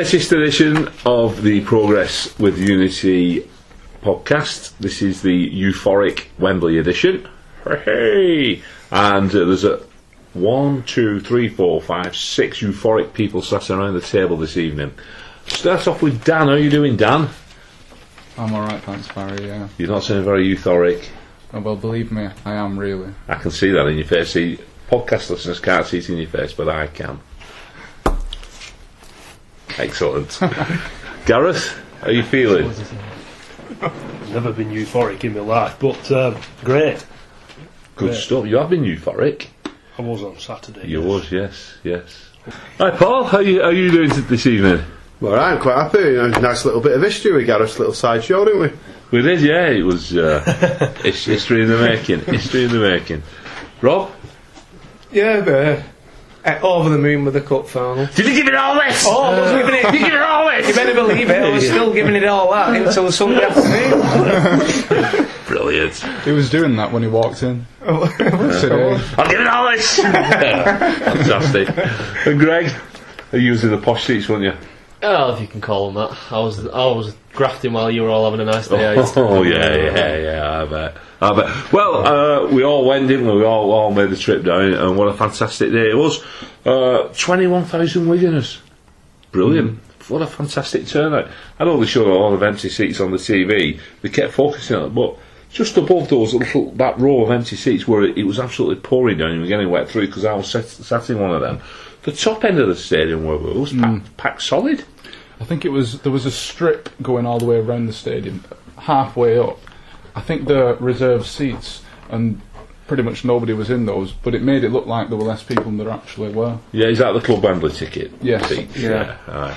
latest edition of the Progress with Unity podcast. This is the euphoric Wembley edition. Hey! And uh, there's a one, two, three, four, five, six euphoric people sat around the table this evening. Start off with Dan. How are you doing, Dan? I'm alright, thanks, Barry, yeah. You're not sounding very euphoric. Oh, well, believe me, I am really. I can see that in your face. See, podcast listeners can't see it in your face, but I can. Excellent. Gareth, how are you feeling? Never been euphoric in my life, but um, great. Good Yeah. stuff. You have been euphoric. I was on Saturday. You was, yes, yes. Hi, Paul. How you how you doing this evening? Well, I'm quite happy. You know, nice little bit of history we got us, little side show, didn't we? We did, yeah. It was uh, history in the making. History in the making. Rob, Yeah, uh, Eh, over the moon with the cup final. did you give it all this? Oh, uh, I was giving it. Did you give it all this? You better believe it. I was still giving it all that until the Sunday afternoon. Brilliant. He was doing that when he walked in. Oh, Today. I'll give it all this. Fantastic. And Greg, you're using the posh seats, weren't you? Oh, if you can call them that. I was I was grafting while you were all having a nice day. Oh yeah, yeah, yeah. I bet. I bet. Well, uh, we all went, didn't we? We all, all made the trip down, and what a fantastic day it was. Uh, Twenty-one thousand Wiganers. Brilliant. What a fantastic turnout. I know they showed a lot of empty seats on the TV. They kept focusing on it, but just above those little that row of empty seats where it, it was absolutely pouring down and we were getting wet through because I was sat, sat in one of them. The top end of the stadium where we was packed, mm. packed solid. I think it was there was a strip going all the way around the stadium, halfway up. I think the reserved seats and pretty much nobody was in those, but it made it look like there were less people than there actually were. Yeah, is that the Club Wembley ticket? Yes. Seats? Yeah. Aye.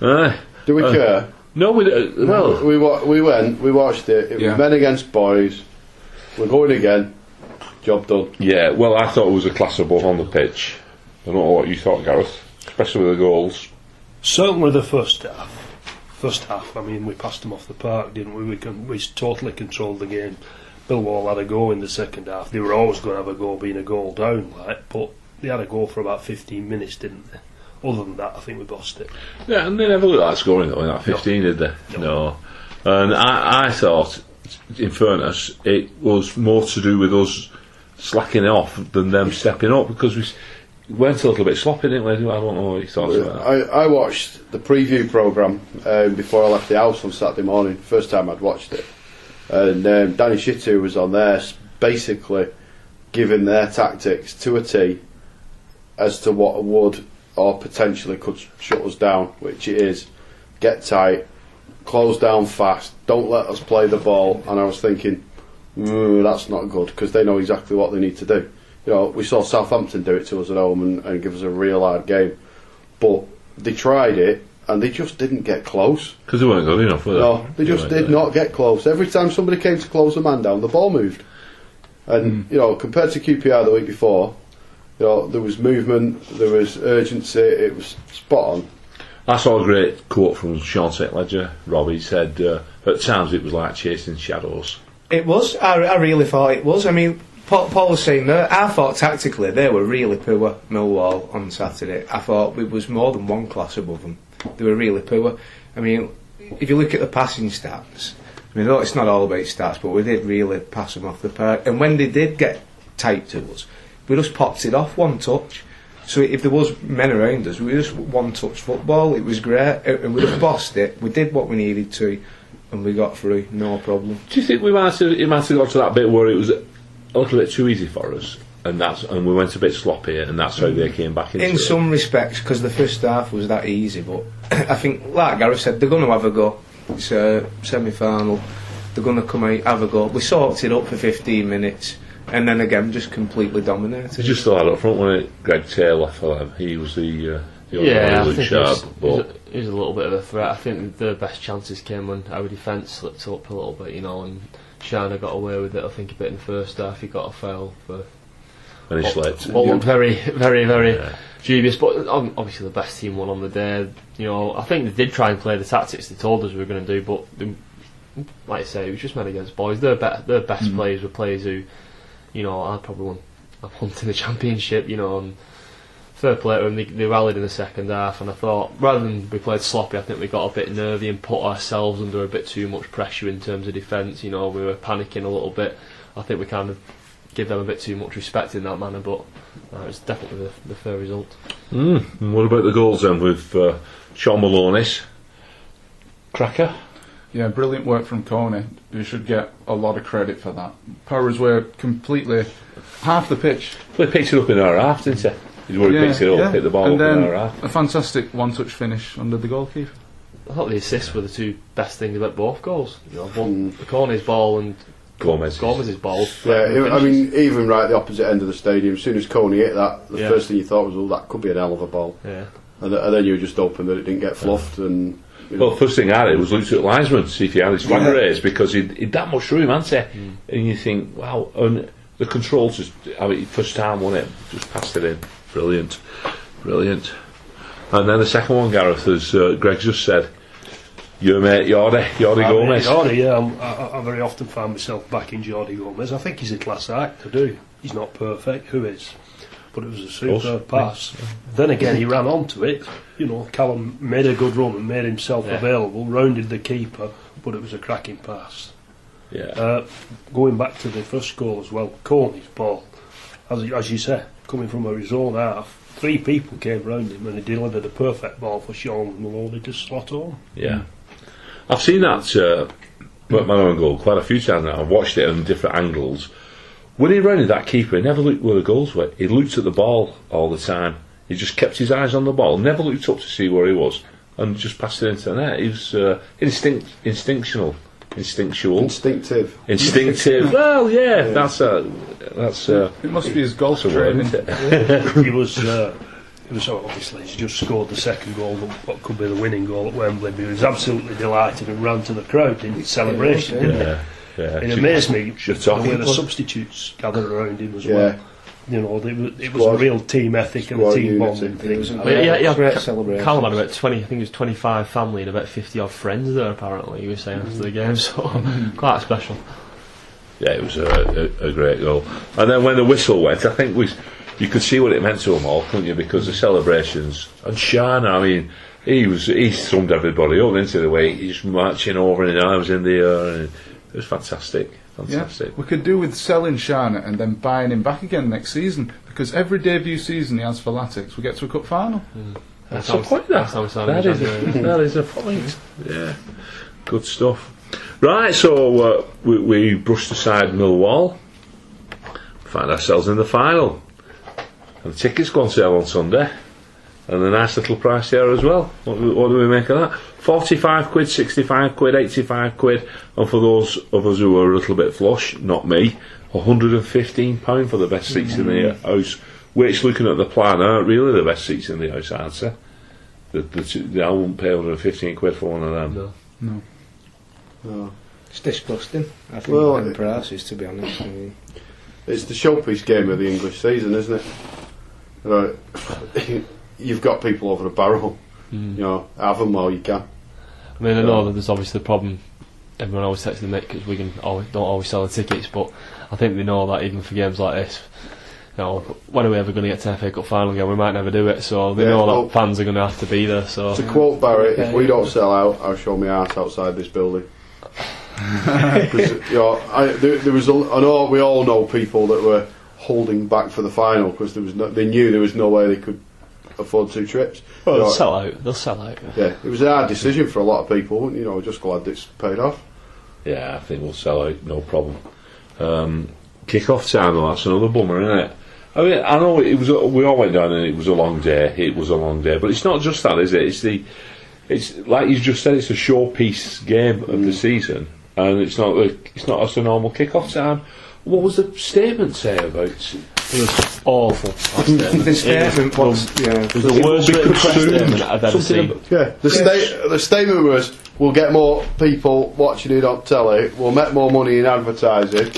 Aye. Do we uh, care? No, we uh, well. We wa- we went, we watched it. It Yeah. was men against boys. We're going again. Job done. Yeah, well, I thought it was a class above on the pitch. I don't know what you thought, Gareth, especially with the goals. Certainly the first half. First half, I mean, we passed them off the park, didn't we? We, con- we totally controlled the game. Millwall had a go in the second half. They were always going to have a go, being a goal down, like, but they had a go for about 15 minutes, didn't they? Other than that, I think we lost it. Yeah, and they never looked like scoring though in that 15, did they? No. And I, I thought, in fairness, it was more to do with us slacking off than them stepping up because we s- went a little bit sloppy, didn't we? I don't know what you thought about that. I, I watched the preview programme um, before I left the house on Saturday morning. First time I'd watched it. And um, Danny Shittu was on there basically giving their tactics to a T as to what would or potentially could shut us down, which it is. Get tight, close down fast, don't let us play the ball. And I was thinking, "Mm, that's not good because they know exactly what they need to do. You know, we saw Southampton do it to us at home and, and give us a real hard game, but they tried it and they just didn't get close. Because they weren't good enough, were they? No, they just weren't did good. not get close. Every time somebody came to close the man down, the ball moved. And you know, compared to QPR the week before, you know, there was movement, there was urgency. It was spot on. I saw a great quote from Sean St. Ledger. Robbie said, uh, at times it was like chasing shadows. It was. I, I really thought it was. I mean, Paul, Paul was saying that. I thought tactically they were really poor, Millwall, on Saturday. I thought it was more than one class above them. They were really poor. I mean, if you look at the passing stats, I mean, it's not all about stats, but we did really pass them off the park. And when they did get tight to us, we just popped it off one touch. So if there was men around us, we just one touch football. It was great, and we just bossed it. We did what we needed to, and we got through, no problem. Do you think we might have, it might have got to that bit where it was a little bit too easy for us? And that's and we went a bit sloppy, and that's how they came back into In it. some respects, because the first half was that easy, but I think, like Gareth said, they're going to have a go. It's a semi-final. They're going to come out, have a go. We sorted it up for 15 minutes, and then again, just completely They dominated. just still had up front when it, Greg Taylor for them. He was the, uh, the other Yeah, I think it sharp. was, it, was a, was a little bit of a threat. I think the best chances came when our defence slipped up a little bit, you know, and Scharner got away with it. I think a bit in the first half. He got a foul for when he slipped. what looked very, very, very Yeah. dubious. But um, obviously, the best team won on the day. You know, I think they did try and play the tactics they told us we were going to do, but they, like I say, it was just men against boys. Their be- their best players were players who, you know, I probably want I want in the championship. You know, and fair play to them. They, they rallied in the second half, and I thought rather than we played sloppy, I think we got a bit nervy and put ourselves under a bit too much pressure in terms of defence. You know, we were panicking a little bit. I think we kind of give them a bit too much respect in that manner, but uh, it was definitely the, the fair result. Mm. And what about the goals then with uh, Shaun Maloney's cracker? Yeah, brilliant work from Koné. You should get a lot of credit for that. Powers were completely half the pitch. Well, he picked it up in our half, didn't he? He's where he oh, Yeah, picks it up, yeah. hit the ball and then in a fantastic one-touch finish under the goalkeeper. I thought the assists were the two best things about both goals. You know, one mm. the Koné's ball and Gomez. Gomez's ball. Yeah, Finishes. I mean, even right at the opposite end of the stadium, as soon as Koné hit that, the Yeah. first thing you thought was, oh, that could be an hell of a ball. yeah. And, th- and then you were just hoping that it didn't get fluffed and. you know, Well, first thing I did was looked at Linesman, see if he had his flag raised, because he'd, he'd that much room, hadn't he? Mm. And you think, wow, and the control just, I mean, first time, wasn't it? Just passed it in. Brilliant. Brilliant. And then the second one, Gareth, as uh, Greg just said, your mate Yordi, Yordi I mean, Gomez. Jordi, yeah, I'm, I, I very often find myself back in Jordi Gomez. I think he's a class act, I do. He's not perfect, who is? But it was a superb pass. Then again, he ran onto it. You know, Callum made a good run and made himself Yeah. available, rounded the keeper, but it was a cracking pass. Yeah. Uh, going back to the first goal as well, Koné's ball, as, as you say, coming from his own half, three people came round him and he delivered a perfect ball for Shaun Maloney to slot home. Yeah, I've seen that uh, my own goal quite a few times now. I've watched it on different angles. When he rounded that keeper, he never looked where the goals were. He looked at the ball all the time. He just kept his eyes on the ball, never looked up to see where he was, and just passed it into the net. He was uh, instinct, instinctual, instinctual, Instinctive. instinctive. well, yeah, that's uh, that's uh, It must be his golf that's a word, training. isn't it? he was uh, he was obviously he's just scored the second goal, what could be the winning goal at Wembley. But he was absolutely delighted and ran to the crowd in celebration. didn't he? Yeah, yeah. It amazed me the way the substitutes gathered around him as Yeah. well. You know, it was, it was a real team ethic and a team unity. bonding It was a I mean, yeah, yeah, great celebration. Callum had about 20, I think it was 25 family and about 50 odd friends there apparently, he was saying after the game, so quite special. Yeah, it was a, a, a great goal. And then when the whistle went, I think we, you could see what it meant to them all, couldn't you? Because the celebrations and Sean, I mean, he was he summed everybody up into the way he's marching over and his arms in the air, and it was fantastic, Yeah, fantastic. we could do with selling Scharner and then buying him back again next season because every debut season he has for Latics, we get to a cup final. That's how a we- point. that's That, how we signed that him a, that is a point. Yeah, good stuff. Right, so uh, we, we brushed aside Millwall, find ourselves in the final, and the tickets go on sale on Sunday, and a nice little price there as well. What, do- what do we make of that? Forty-five quid, sixty-five quid, eighty-five quid, and for those of us who are a little bit flush, not me, hundred and fifteen pound for the best seats in the mm. house. Which, looking at the plan, aren't really the best seats in the house, aren't they? The, the, two- the, I wouldn't pay 115 quid for one of them. No. No. no. It's disgusting. I think Well, them it- prices, to be honest. I mean, It's the showpiece game of the English season, isn't it? Right. You've got people over a barrel. Mm. You know, have them while you can. I mean, I know that there's obviously the problem. Everyone always takes the mick because we can always, don't always sell the tickets, but I think they know that even for games like this, you know, when are we ever going to get to an FA Cup final again? We might never do it, so they Yeah, know well- that fans are going to have to be there. So To quote Barry, if we don't sell out, I'll show my ass outside this building. 'Cause, you know, I, there, there was a, I know we all know people that were holding back for the final because there was no, they knew there was no way they could afford two trips. well, You know, they'll sell out. They'll sell out. yeah, it was a hard decision for a lot of people. You know, I'm just glad it's paid off. Yeah, I think we'll sell out, no problem. Um, kick-off time, though, that's another bummer, isn't it? I mean, I know it was. a- We all went down, and it was a long day. It was a long day, but it's not just that, is it? It's the. It's like you just said. It's a showpiece game of the season, and it's not. The, it's not as a normal kick-off time. What was the statement say about? It was awful. the statement was, yeah. It was the worst written statement I've ever seen. Yeah, the, sta- the statement was: we'll get more people watching it on telly. We'll make more money in advertising.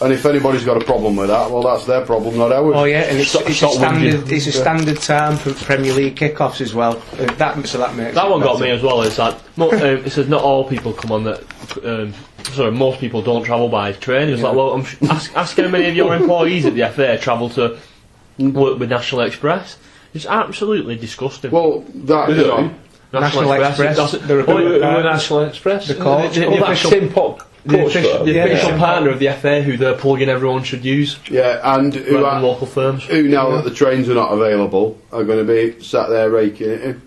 And if anybody's got a problem with that, well, that's their problem, not ours. Oh yeah, and it's, Stop- it's, stop a standard, whinging. it's a standard time for Premier League kickoffs as well. Uh, that so that makes That it one got better. me as well. It's like mo- um, it says not all people come on that. Um, sorry, most people don't travel by train. It's like, well, I'm sh- ask, ask how many of your employees at the FA travel to work with National Express. It's absolutely disgusting. Well, that Is is on. National Express, that's- the Oh, recruitment you were card. National Express. The coach, the- the that official- Tim Pop the official, the Yeah. official partner of the FA, who they're plugging everyone should use, Yeah, and who, are, local firms. who now that the trains are not available are going to be sat there raking it in.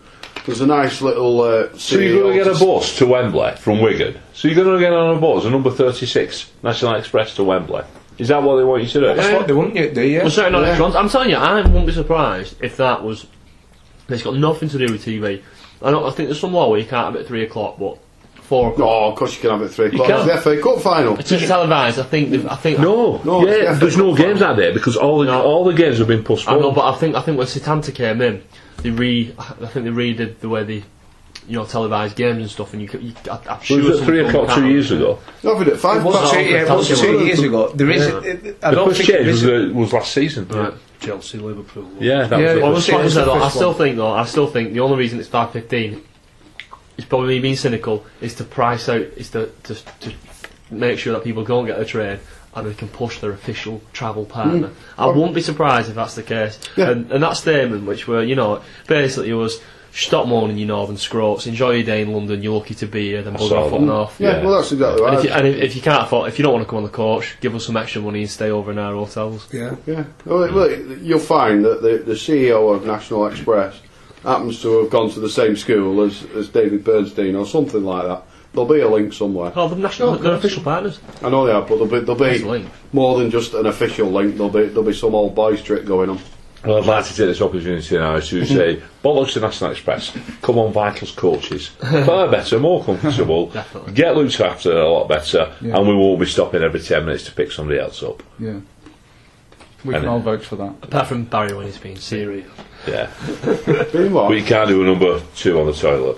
There's a nice little. Uh, So you're going to get a bus to Wembley from Wigan. So you're going to get on a bus, a number 36 National Express to Wembley. Is that what they want you to do? That's what they want you to do, yeah. Well, certainly not Yeah. next. I'm telling you, I wouldn't be surprised if that was. It's got nothing to do with TV. I don't. I think there's some law where you can't have it at three o'clock, but four o'clock. Oh, of course you can have it at three o'clock. can. It's the FA Cup final. It's just televised. I think. I think. No, No, yeah, it's there's no games out there because all the No. all the games have been I postponed. know, but I think. I think when Setanta came in, they re. I think they redid the way they. You know, televised games and stuff, and you. could- you I, I'm It sure was at three o'clock two years ago. No, but at five It was past. two, yeah, it was two years ago. There is. Yeah. it- it- I The don't think change was, is. uh, was last season. Right. Chelsea, Liverpool. Yeah, that Yeah, was it it. Well, was- like I said, the though, I still one. think though, I still think the only reason it's five fifteen is probably being cynical is to price out is to, to to make sure that people don't get the train and they can push their official travel partner. I wouldn't be surprised if that's the case. Yeah. And, and that statement, which were you know basically was. Stop mourning you northern scroats. Enjoy your day in London. You're lucky to be here. Then bugger saw off up north. Yeah, Yeah. well, that's exactly And, right. if you, and if, if you can't afford, if you don't want to come on the coach, give us some extra money and stay over in our hotels. Yeah. Yeah, well, well, you'll find that the, the CEO of National Express happens to have gone to the same school as, as David Bernstein or something like that. There'll be a link somewhere. Oh, the national, Oh, they're official partners. I know they are, but there'll be, there'll be link. more than just an official link. There'll be there'll be some old boys trick going on. Well, I'd like to take this opportunity now to mm-hmm. say, bollocks to National Express, come on Vitals coaches. Far better, more comfortable, Definitely. get looked after a lot better, Yeah. and we won't be stopping every 10 minutes to pick somebody else up. Yeah. We And can all vouch for that. Apart from Barry when he's being. Serious. Yeah. Doing what? But you can't do a number two on the toilet,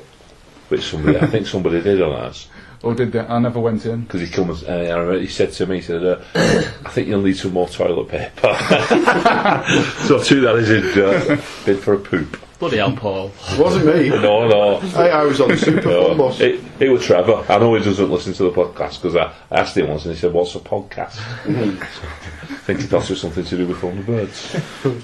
which somebody, I think somebody did on ours. Or did they? I never went in. Because he comes, uh, I remember he said to me, he said, uh, I think you'll need some more toilet paper. so i to that is it, uh, bid for a poop. Bloody hell, Paul. It wasn't me. No, no. Hey, I was on the Super No, bus. it, it was Trevor. I know he doesn't listen to the podcast because I I asked him once and he said, What's a podcast? I think he thought it was something to do with Thunderbirds.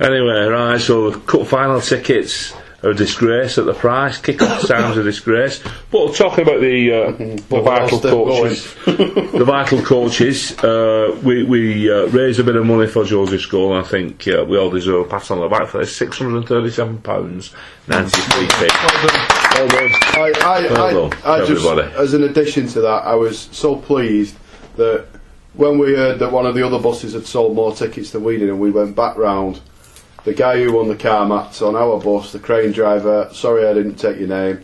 anyway, right, so the cup final tickets are a disgrace at the price. Kick off times a disgrace. But talking about the, uh, the vital whilst they're coaches, the vital coaches, uh, we, we uh, raised a bit of money for Joseph School and I think uh, we all deserve a pat on the back for this. £637, 93p. Well done. I, I, Well done I to just, as an addition to that, I was so pleased that when we heard that one of the other buses had sold more tickets than we did, and we went back round, the guy who won the car mats on our bus, the crane driver, sorry I didn't take your name,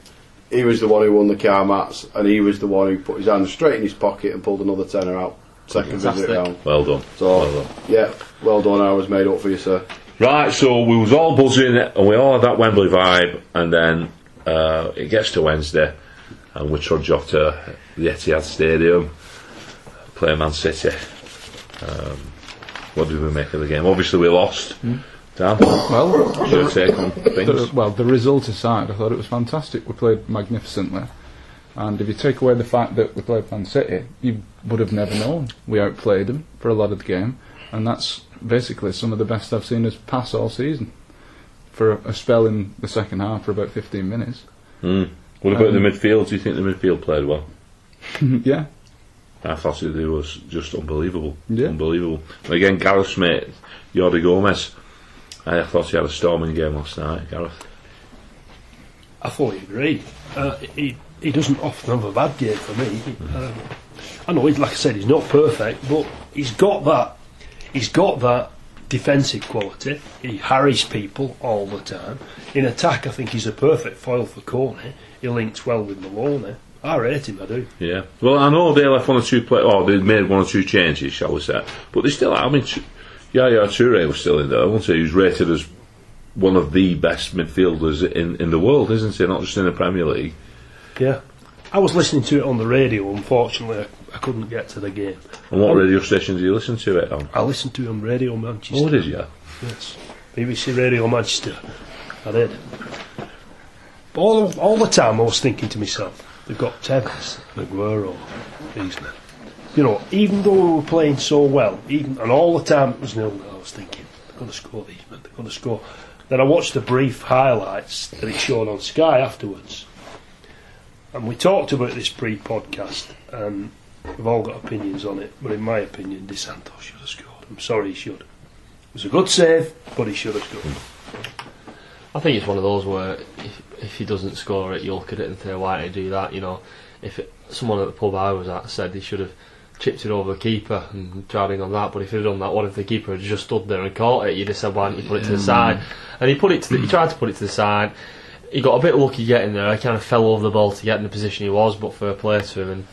he was the one who won the car mats, and he was the one who put his hand straight in his pocket and pulled another tenner out. Second visit Fantastic. round. Well done. So, Well done. yeah, well done. I was made up for you, sir. Right, so we was all buzzing and we all had that Wembley vibe, and then uh, it gets to Wednesday, and we trudge off to the Etihad Stadium, play Man City. Um, what did we make of the game? Obviously, we lost. Dan, Well, your take on the, well, the result aside, I thought it was fantastic. We played magnificently. And if you take away the fact that we played Man City, you would have never known. We outplayed them for a lot of the game. And that's basically some of the best I've seen us pass all season. For a, a spell in the second half for about 15 minutes. Mm. What about Um, the midfield? Do you think the midfield played well? yeah. I thought it was just unbelievable. Yeah. Unbelievable. And again, Gareth Smith, Jordi Gomez. I thought he had a storming game last night, Gareth. I fully agree. Uh, he he doesn't often have a bad game for me. Um, I know, he's, like I said, he's not perfect, but he's got that. He's got that defensive quality. He harries people all the time. In attack, I think he's a perfect foil for Koné. He links well with Maloney. I rate him, I do. Yeah. Well, I know they left one or two play, or they made one or two changes, shall we say, but they still. I mean, yeah, yeah, Toure was still in there. I won't say he was rated as one of the best midfielders in, in the world, isn't he? Not just in the Premier League. Yeah. I was listening to it on the radio. Unfortunately, I, I couldn't get to the game. And what radio station do you listen to it on? I listened to it on Radio Manchester. Oh, did you? Yes. BBC Radio Manchester. I did. All, all the time I was thinking to myself, they've got Tevez, Agüero, these men. You know, even though we were playing so well, even and all the time it was nil, I was thinking, they're going to score these men, they're going to score. Then I watched the brief highlights that it showed on Sky afterwards. And we talked about this pre podcast, and we've all got opinions on it. But in my opinion, Di Santo should have scored. I'm sorry he should. It was a good save, but he should have scored. I think it's one of those where if, if he doesn't score it, you look at it and say, why did he do that? You know, if it, someone at the pub I was at said he should have chipped it over the keeper and driving on that, but if he'd done that, what if the keeper had just stood there and caught it? You'd have said, why didn't you put it to the side? And he put it to the, he tried to put it to the side. He got a bit lucky getting there. He kind of fell over the ball to get in the position he was, but fair play to him. And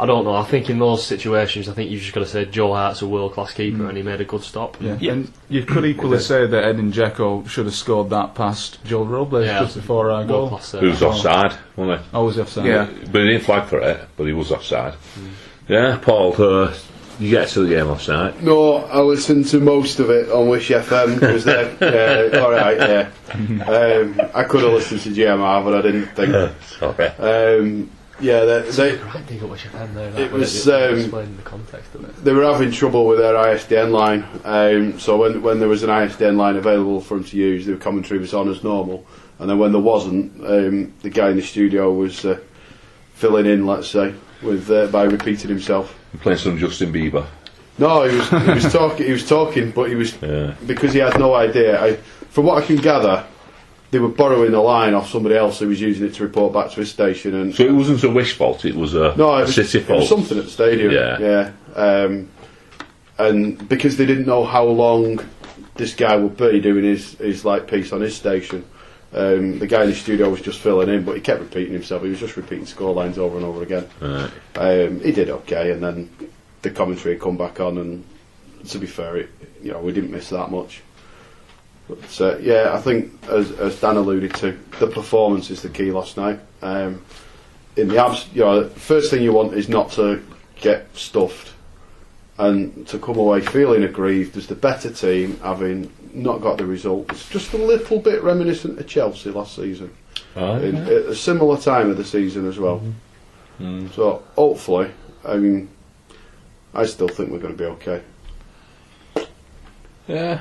I don't know. I think in those situations, I think you've just got to say Joe Hart's a world class keeper, mm. and he made a good stop. Yeah. Yeah. and you could equally say that Edin Dzeko should have scored that past Joel Robles Yeah. just before our goal. Who uh, was offside, wasn't he? Oh, I was offside. Yeah. But he didn't flag for it, but he was offside. Mm. Yeah, Paul, uh, you get to the game last night. No, I listened to most of it on Wish FM because they're yeah, all right. Yeah, um, I could have listened to GMR, but I didn't think. Sorry. Um, yeah, they, they Right, dig up what you've had there. It was, um, explaining the context of it. they were having trouble with their ISDN line. Um, so when when there was an ISDN line available for them to use, the commentary was on as normal. And then when there wasn't, um, the guy in the studio was uh, filling in, let's say, with uh, by repeating himself. playing some Justin Bieber. No, he was he was talking. He was talking, but he was Yeah. because he had no idea. I, from what I can gather, they were borrowing the line off somebody else who was using it to report back to his station. And So it wasn't a wish fault, it was a, no, it was, city it fault. was something at the stadium. Yeah. yeah. Um, and because they didn't know how long this guy would be doing his his like piece on his station. Um, the guy in the studio was just filling in, but he kept repeating himself. He was just repeating score lines over and over again. Right. Um, he did okay, and then the commentary had come back on, and to be fair, it, you know, we didn't miss that much. But uh, yeah, I think as, as Dan alluded to, the performance is the key last night. Um, in the abs, you know, first thing you want is not to get stuffed, and to come away feeling aggrieved as the better team, having not got the result. It's just a little bit reminiscent of Chelsea last season Right. in, at a similar time of the season as well. So hopefully, I mean, I still think we're going to be okay. Yeah.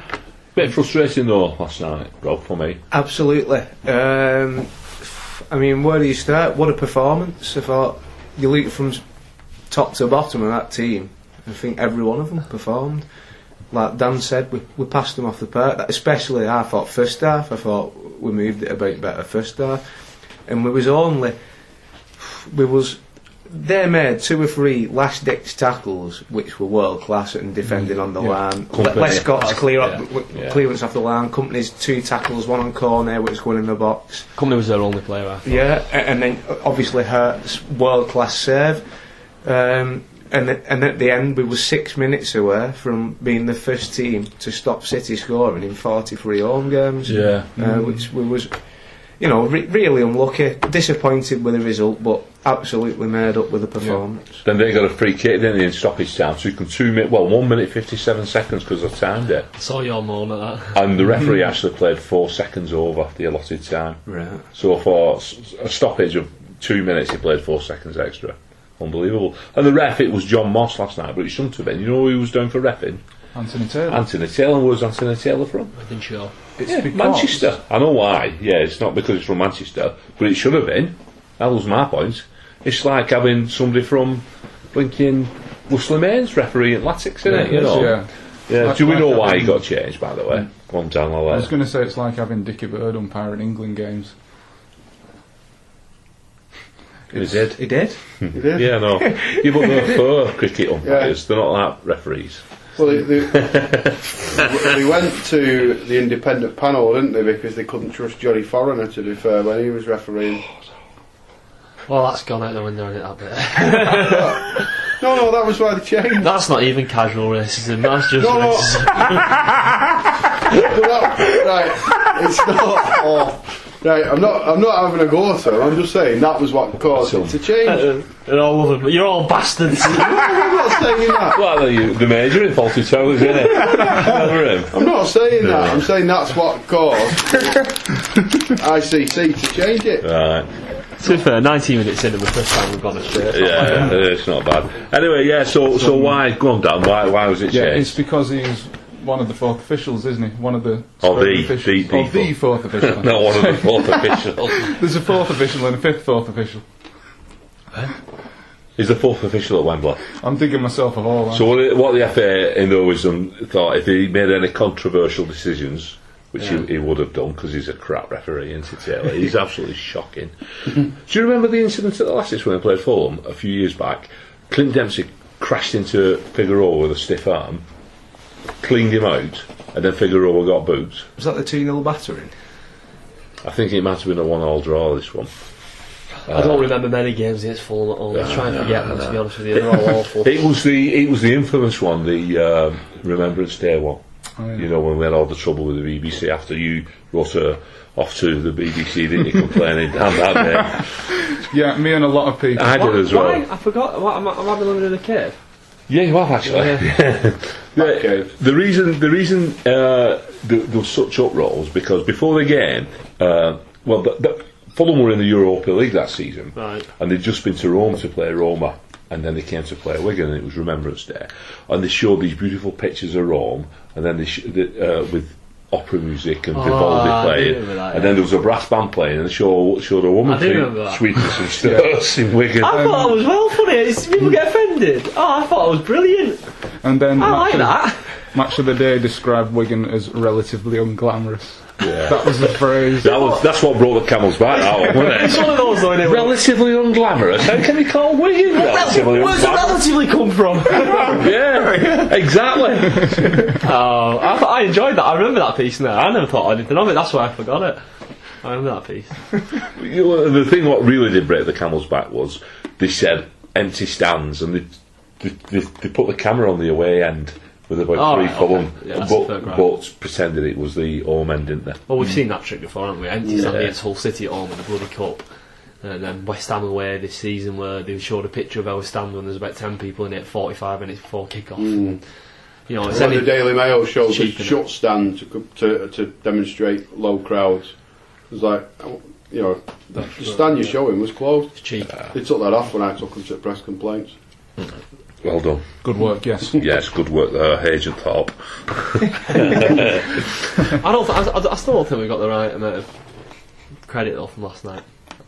Bit frustrating though last night, Rob, for me. Absolutely. Um, I mean, where do you start? What a performance! I thought you look from top to bottom of that team. I think every one of them performed. Like Dan said, we, we passed them off the park. Especially, I thought first half. I thought we moved it a bit better first half, and we was only we was they made two or three last ditch tackles which were world class and defending on the line. Kompany. Les Scott's clear up, Yeah. w- Yeah. clearance off the line. Kompany's two tackles, one on corner, which going in the box. Kompany was their only player. I thought. Yeah, a- and then obviously Hart's world class serve. Um, and th- and at the end, we were six minutes away from being the first team to stop City scoring in 43 home games. Yeah. uh, which we was, you know, re- really unlucky, disappointed with the result, but absolutely made up with the performance. Then they got a free kick, didn't they, in stoppage time? So you can two minute, well, one minute fifty-seven seconds because I timed it, I saw your moan at that. and the referee actually played four seconds over the allotted time. Right. So for a stoppage of two minutes, he played four seconds extra. Unbelievable. And the ref, it was John Moss last night, but it shouldn't have been. You know who he was doing for refing? Anthony Taylor. Anthony Taylor. Where's Anthony Taylor from? I think sure. it's Yeah, Manchester. I know why. Yeah, it's not because it's from Manchester, but it should have been. That was my point. It's like having somebody from blinking Worsley Mesnes referee at Latics, isn't it? You know? Yeah. Yeah. Like- Do we like know why he got changed, by the way? Go on, Dan, I'll was going to say it's like having Dickie Bird umpiring England games. He did. He did. You did? Yeah, no. Oh, oh, yeah, but they're for cricket umpires. They're not like referees. Well, they, they, they went to the independent panel, didn't they? Because they couldn't trust Johnny Foreigner, to be fair, when he was refereeing. Well, that's gone out the window, isn't it, that bit? No, no, that was why they changed. that's not even casual racism. That's just No, no. racism. But that- right, it's not. Oh, right, I'm not. I'm not having a go at them. I'm just saying that was what caused it to change. Uh, They're all of them. You're all bastards. I'm not saying that. Well, the, the major in Fawlty Towers, isn't it? Remember him? I'm not saying that. I'm saying that's what caused ICC to change it. Right. to be fair, 19 minutes in and the first time we've gone astray. Yeah, it's not bad. Anyway, yeah. So, so why? Go on, Dan. Why? Why was it Yeah, changed? it's because he's one of the fourth officials, isn't he? One of the Or the- officials. the Or the fourth official. Not one of the fourth officials. There's a fourth official and a fifth fourth official. He's the fourth official at Wembley. I'm digging myself a hole. So what, the- what the FA in their wisdom thought if he made any controversial decisions, which he, he would have done because he's a crap referee, isn't he, Taylor? He's absolutely shocking. Do you remember the incident at the Lassits when he played Fulham a few years back? Clint Dempsey crashed into Figueroa with a stiff arm, cleaned him out, and then Figueroa oh, got booked. Was that the 2 0 battering? I think it might have been a one-all draw. This one. I don't uh, remember many games against Fulham at all. I uh, try and forget them, to be honest with you. They're all awful. It was the it was the infamous one, the um, Remembrance Day one. Oh, yeah. You know when we had all the trouble with the BBC after you wrote a, off to the BBC, didn't you, complaining? Damn that day. Yeah, me and a lot of people. I did as well. Why? I forgot. What, am, I, am I been living in a cave? Yeah, you have actually. the, cave. the reason the reason uh, there, there was such uproar was because before the game, uh, well, the, the, Fulham were in the Europa League that season, Right. and they'd just been to Rome to play Roma, and then they came to play Wigan, and it was Remembrance Day, and they showed these beautiful pictures of Rome, and then they sh- the, uh, with opera music and Oh, Vivaldi ah, I do playing, remember that, and then there was a brass band playing, and they show, showed a woman I do sweep- remember that. sweeping some stairs in Wigan. I thought it was well funny. It's, people get offended. Oh, I thought it was brilliant. And then I match, like of, that. match of the day described Wigan as relatively unglamorous. Yeah. That was the phrase. That was, that's what brought the camels back, that one, wasn't it? It's one of those, though, isn't relatively unglamorous. How can you call Wigan relatively Where's the unglamorous? relatively come from? Yeah, exactly. oh, I, thought- I enjoyed that. I remember that piece now. I never thought anything of it. That's why I forgot it. I remember that piece. You know, the thing what really did break the camel's back was they said empty stands and they, they, they, they put the camera on the away end with about Oh, three right, Fulham, okay. Yeah, that's but, but pretended it was the home end, didn't they? Well, we've seen that trick before, haven't we? Empty stand Yeah. against Hull City at home in the bloody cup. And then West Ham away this season where they showed a picture of our stand when there's about 10 people in it 45 minutes before kick-off. Hmm. And, you know, it's When any, the Daily Mail showed a cheap, shut stand to, to to demonstrate low crowds. It was like, you know, the stand you're showing was closed. it's cheap. They took that off when I took them to press complaints. Mm. Well done. Good work, yes. Yes, good work there, Agent Thorpe. I don't. Th- I, I still don't think we got the right amount of credit though from last night.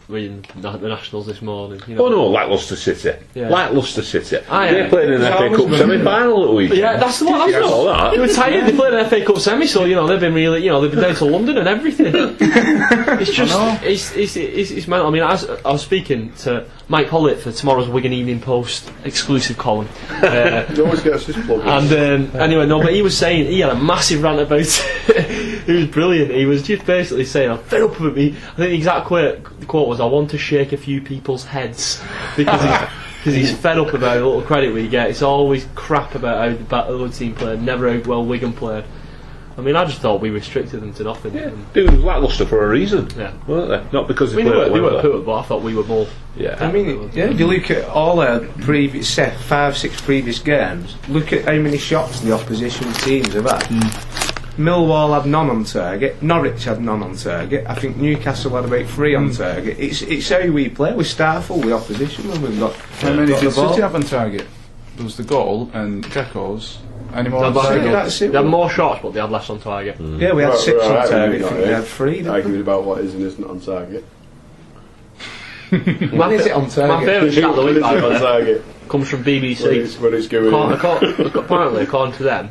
Reading the the Nationals this morning. You know. Oh no, lacklustre City. Yeah. Lacklustre City. Ah, they yeah. played in an FA Cup semi-final at the weekend. Yeah, that's the one. That's Did you know that? They were tired. They played an FA Cup semi, so you know they've been really, you know, they've been down to London and everything. it's just, it's, it's, it's, it's mental. I mean, I was, I was speaking to Mike Hollett for tomorrow's Wigan Evening Post exclusive column, uh, He always gets his plug. and um, anyway, no, but he was saying he had a massive rant about. it was brilliant. He was just basically saying, "I'm fed up with me." I think the exact quote, the quote was, "I want to shake a few people's heads because." He's, because he's fed up about a little credit we get. It's always crap about how the ba- other team played, never how well Wigan played. I mean, I just thought we restricted them to nothing. Yeah, they were lacklustre for a reason, Yeah. weren't they? Not because I they mean, they were, at they were Wembley. poor, but I thought we were more. Yeah. I mean, yeah, if you look at all our previous, say, five, six previous games, look at how many shots the opposition teams have had. Mm. Millwall had none on target, Norwich had none on target, I think Newcastle had about three on hmm. target. It's, it's how we play, we starful with opposition when we've got, How many got did the ball. City have on target? There was the goal and Jacko's. Any more on That's Yeah, target? that's it. They had more shots, but they had less on target. Hmm. Yeah, we had Right, six right, on right, target, we've I got think we had three. didn't? Arguing about what is and isn't on target. When is it on target? My target? favourite stat of the week, by the on way, target. comes from When it's, BBC. when it's going According- according- apparently, according to them,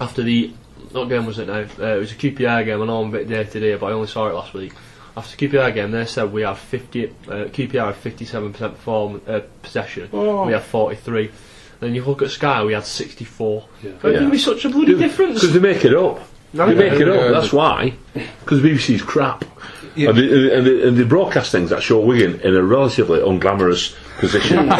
after the what game was it now? Uh, it was a QPR game. I know I'm a bit day to day, but I only saw it last week. After the QPR game, they said we had 50. Uh, QPR had 57% form uh, possession. Oh. We had 43. Then you look at Sky, we had 64. Yeah. How Yeah. be such a bloody difference? Because they make it up. No, They yeah. make it up, that's why. Because BBC's crap. Yeah. And, they, and, they, and they broadcast things that show Wigan in a relatively unglamorous position.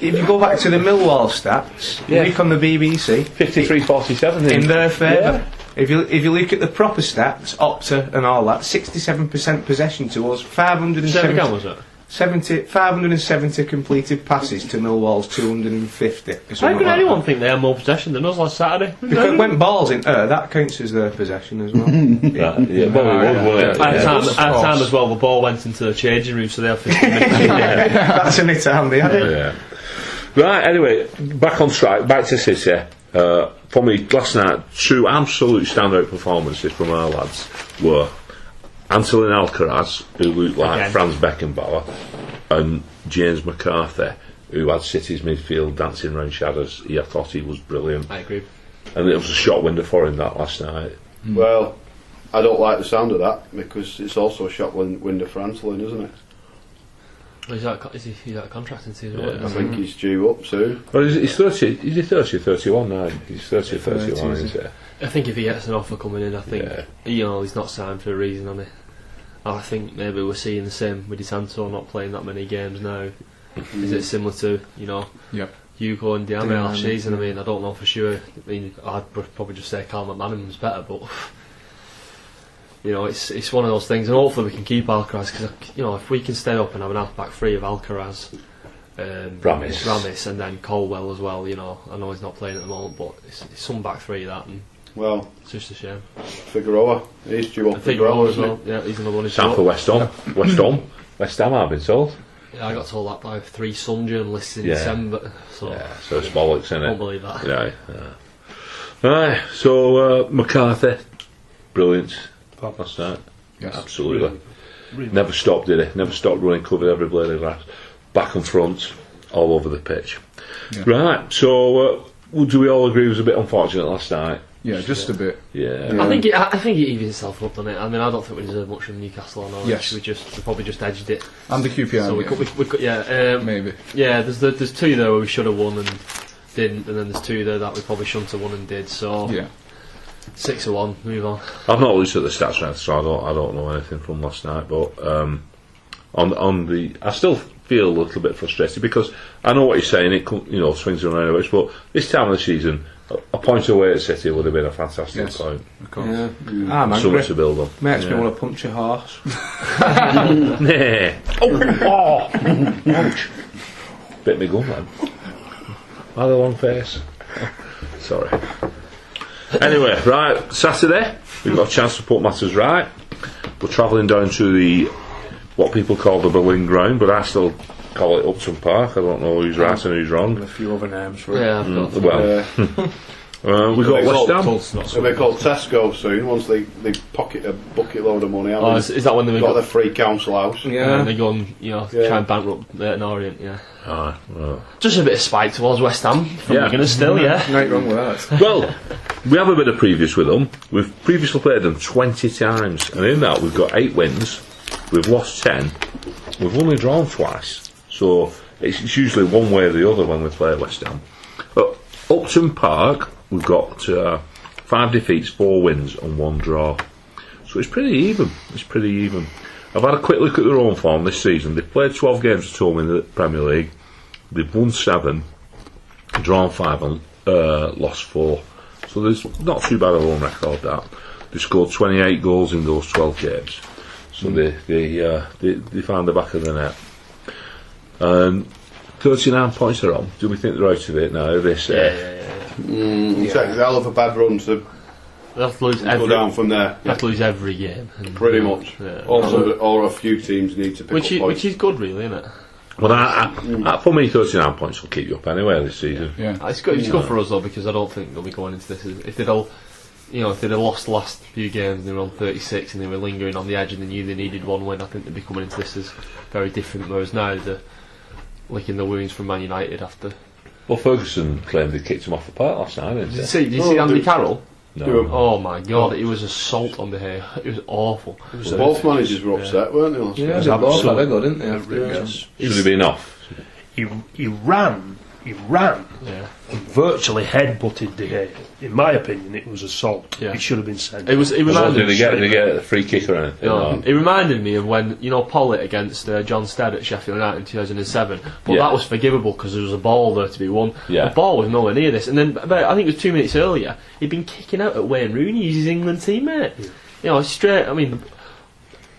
If you go back to the Millwall stats, Yeah. look on the BBC, 53 47 in their favour. If you if you look at the proper stats, Opta and all that, 67% possession to us, 570, game was it? 70, 570 completed passes to Millwall's 250. How can like anyone that. think they had more possession than us last Saturday? Because when balls in air, that counts as their possession as well. Yeah, yeah, well, Ah, it was, yeah. At Yeah. time, at time as well, the ball went into the changing room, so they had 15 minutes. That's an it handy, had it? Yeah. Right, anyway, back on track, back to City. uh, for me, last night, two absolute standout performances from our lads were Antolin Alcaraz, who looked like Again. Franz Beckenbauer, and James McCarthy, who had City's midfield dancing around shadows. He, I thought he was brilliant. I agree. And it was a shot window for him that last night. Hmm. Well, I don't like the sound of that because it's also a shot win- window for Antolin, isn't it? Well, he's out, is he, he's out of contract in season Yeah. one. I isn't he? think he's due up soon. Well, he's, he's 30, is he 30 or 31 now? He's 30 or 30, 31, is is he? he? I think if he gets an offer coming in, I think Yeah. you know he's not signed for a reason, on it. I think maybe we're seeing the same with Di Santo not playing that many games now. Is it similar to you know Yep. Hugo and Diame Diame, last season? I mean, I don't know for sure. I mean, I'd probably just say Carl McManaman's better, but you know, it's it's one of those things, and hopefully we can keep Alcaraz because you know if we can stay up and have an half back three of Alcaraz. Um, Ramis. Ramis and then Caldwell as well. You know, I know he's not playing at the moment, but it's, it's some back three that, and Well, it's just a shame. Figueroa, he's due up And as Figueroa well, as isn't well. Yeah, he's another one who's South of West Ham. West Ham. West Ham, I've been told. Yeah, I got told that by three Sun journalists in Yeah. December. So Yeah, so it's bollocks, isn't I can't believe that. Yeah. yeah. Right, so uh, McCarthy, brilliant Fab. last night. Yes. Absolutely. Really. Never stopped, did he? Never stopped running, covered every blade of grass. Back and front, all over the pitch. Yeah. Right, so uh, do we all agree it was a bit unfortunate last night? Yeah, just a bit. Yeah. I think it, I I think it evens itself up, doesn't it? I mean, I don't think we deserve much from Newcastle or Norwich. Yes. We just we probably just edged it. And the QPR so we game, could, we, we could, yeah, um, maybe. yeah. There's the, there's two there where we should have won and didn't, and then there's two there that we probably shouldn't have won and did. So Yeah. six of one, move on. I've not looked at the stats right, so I don't I don't know anything from last night. But um, on on the, I still feel a little bit frustrated because I know what you're saying. It co- you know swings around a bit, but this time of the season, a, a point away at City would have been a fantastic Yes. point. Of course. Yeah. I'm ah, So much to build on. Makes me want to punch a horse. Nah. oh, oh. Ouch. Bit me gun then. Had a long face. Sorry. Anyway, right, Saturday, we've got a chance to put matters right. We're travelling down to the, what people call the Boleyn ground, but I still call it Upton Park. I don't know who's right and who's And wrong. a few other names for it. Yeah, I've got Well, Uh, uh, we've got West all Ham. Tulsa, not so they call Tesco soon once they, they pocket a bucket load of money. Oh, is, is that when they they? got, got their free council house. yeah. they go and you know Yeah. try and bankrupt Leyton Orient? Yeah, Ah, well. just a bit of spite towards West Ham from Yeah. Wigan still. Yeah, No wrong with that. Well, we have a bit of previous with them. We've previously played them 20 times, and in that we've got 8 wins, we've lost 10, we've only drawn twice. So it's, it's usually one way or the other when we play at West Ham. But Upton Park, we've got uh, 5 defeats, 4 wins, and 1 draw. So it's pretty even. It's pretty even. I've had a quick look at their own form this season. They've played 12 games at home in the Premier League. They've won 7, drawn 5 and uh, lost 4. So there's not too bad of a home record that. They scored 28 goals in those 12 games. So they they, uh, they they found the back of the net. And 39 points are on. Do we think they're out of it now? They uh, yeah, say. yeah, yeah. Mm, Take a hell of a bad run to They have to lose go every. down from there. They have to lose every game. and- Pretty much. Yeah. Also, um, or a few teams need to pick which up is, points. which is good, really, isn't it? Well, I, I, I, for me, 39 points will keep you up anyway this season. Yeah. It's good. It's good for us though because I don't think they'll be going into this. If they'd all, you know, if they'd have lost the last few games and they were on 36 and they were lingering on the edge and they knew they needed one win, I think they'd be coming into this as very different. Whereas now they're licking the wounds from Man United after. Well, Ferguson claimed they kicked him off the park last night, didn't Did you he? see? Did you Oh, see Andy dude. Carroll? No. Oh my god, it was assault on the hair. It was awful. Both managers were upset, weren't they? Last Yeah, night? they both absolute- had a good, didn't they? It after really the game? is. Should have been off. He, he ran, he ran, Yeah. and virtually head-butted De Gea. In my opinion, it was assault. Yeah. It should have been sent. It was. It Well, reminded did they get, did they get a free kick or anything? No, No. it reminded me of when you know Pollitt against uh, Jon Stead at Sheffield United in 2007. But Yeah. that was forgivable because there was a ball there to be won. Yeah. The ball was nowhere near this, and then about, I think it was two minutes earlier he'd been kicking out at Wayne Rooney, his England teammate. You know, straight. I mean.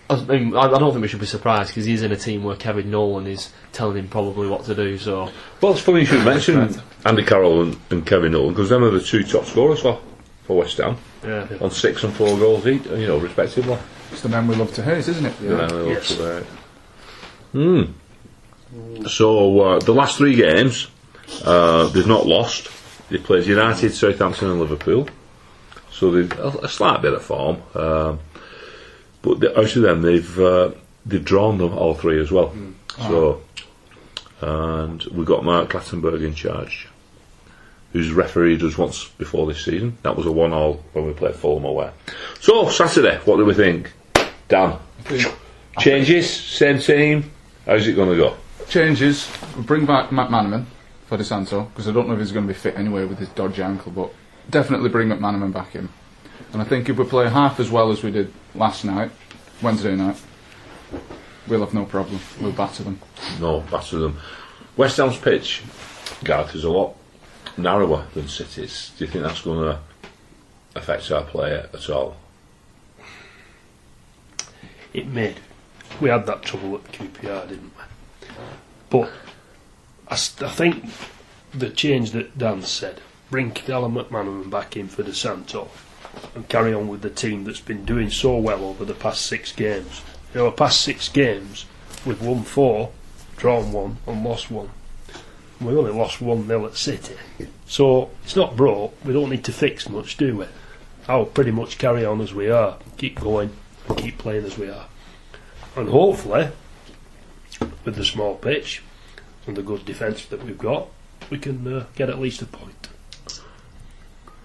I mean, I I don't think we should be surprised because he's in a team where Kevin Nolan is telling him probably what to do. So Well, it's funny you should mention Andy Carroll and, and Kevin Nolan because them are the two top scorers for, for West Ham yeah, on six and four goals each, you know, respectively. It's the men we love to hate, isn't it? Yeah. Yes. Hmm. So uh, the last three games, uh, they've not lost. they played United, Southampton, and Liverpool. So they've a, a slight bit of form. Um, but the, out of them, they've uh, they've drawn them all three as well. So, and we've got Mark Clattenburg in charge, who's refereed us once before this season. That was a one-all when we played Fulham away. So Saturday, what do we think? Dan, changes, same team. How's it going to go? Changes. We'll bring back McManaman for Di Santo because I don't know if he's going to be fit anyway with his dodgy ankle, but definitely bring McManaman back in. And I think if we play half as well as we did last night, Wednesday night, we'll have no problem. We'll batter them. No, batter them. West Ham's pitch, Gareth, is a lot narrower than City's. Do you think that's going to affect our play at all? It made. We had that trouble at QPR, didn't we? But I, st- I think the change that Dan said, bring Callum McManaman back in for De Santo and carry on with the team that's been doing so well over the past six games. You know, past six games, we've won four, drawn one, and lost one. We only lost 1 0 at City. So it's not broke, we don't need to fix much, do we? I'll pretty much carry on as we are, keep going, and keep playing as we are. And hopefully, with the small pitch and the good defence that we've got, we can uh, get at least a point.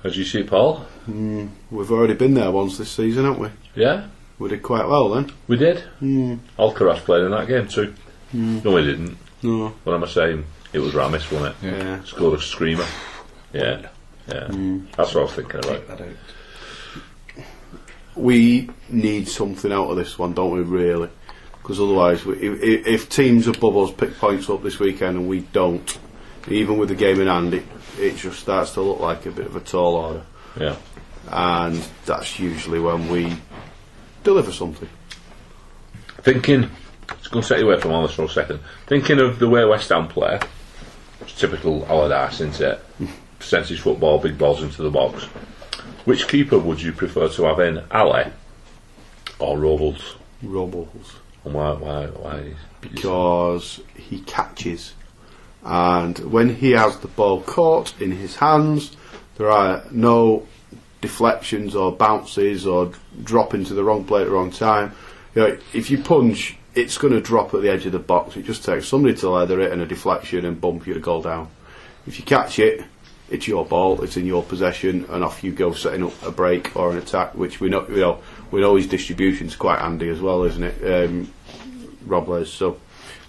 As you see, Paul? Hmm, we've already been there once this season, haven't we? Yeah, We did quite well then. we did. Hmm. Alcaraz played in that game too. Hmm. No, he didn't. No. What am I saying? It was Ramis, wasn't it? Yeah. Scored a screamer. Yeah, yeah. Hmm. That's what I was thinking about. That out. We need something out of this one, don't we? Really, because otherwise, we, if, if teams above us pick points up this weekend and we don't, even with the game in hand, it, it just starts to look like a bit of a tall order, Yeah. and that's usually when we deliver something. Thinking, it's going to set you away from all this for a second. Thinking of the way West Ham play, it's typical Allardyce, isn't it? Percentage football, big balls into the box. Which keeper would you prefer to have in, Ali or Robles? Robles. And why? Why? Why? because he catches. And when he has the ball caught in his hands, there are no deflections or bounces or dropping to the wrong play at the wrong time. You know, if you punch, it's going to drop at the edge of the box. It just takes somebody to leather it and a deflection and bump you to goal down. If you catch it, it's your ball, it's in your possession, and off you go, setting up a break or an attack. Which we know, you know, we know his distribution's quite handy as well, isn't it, um, Robles? So,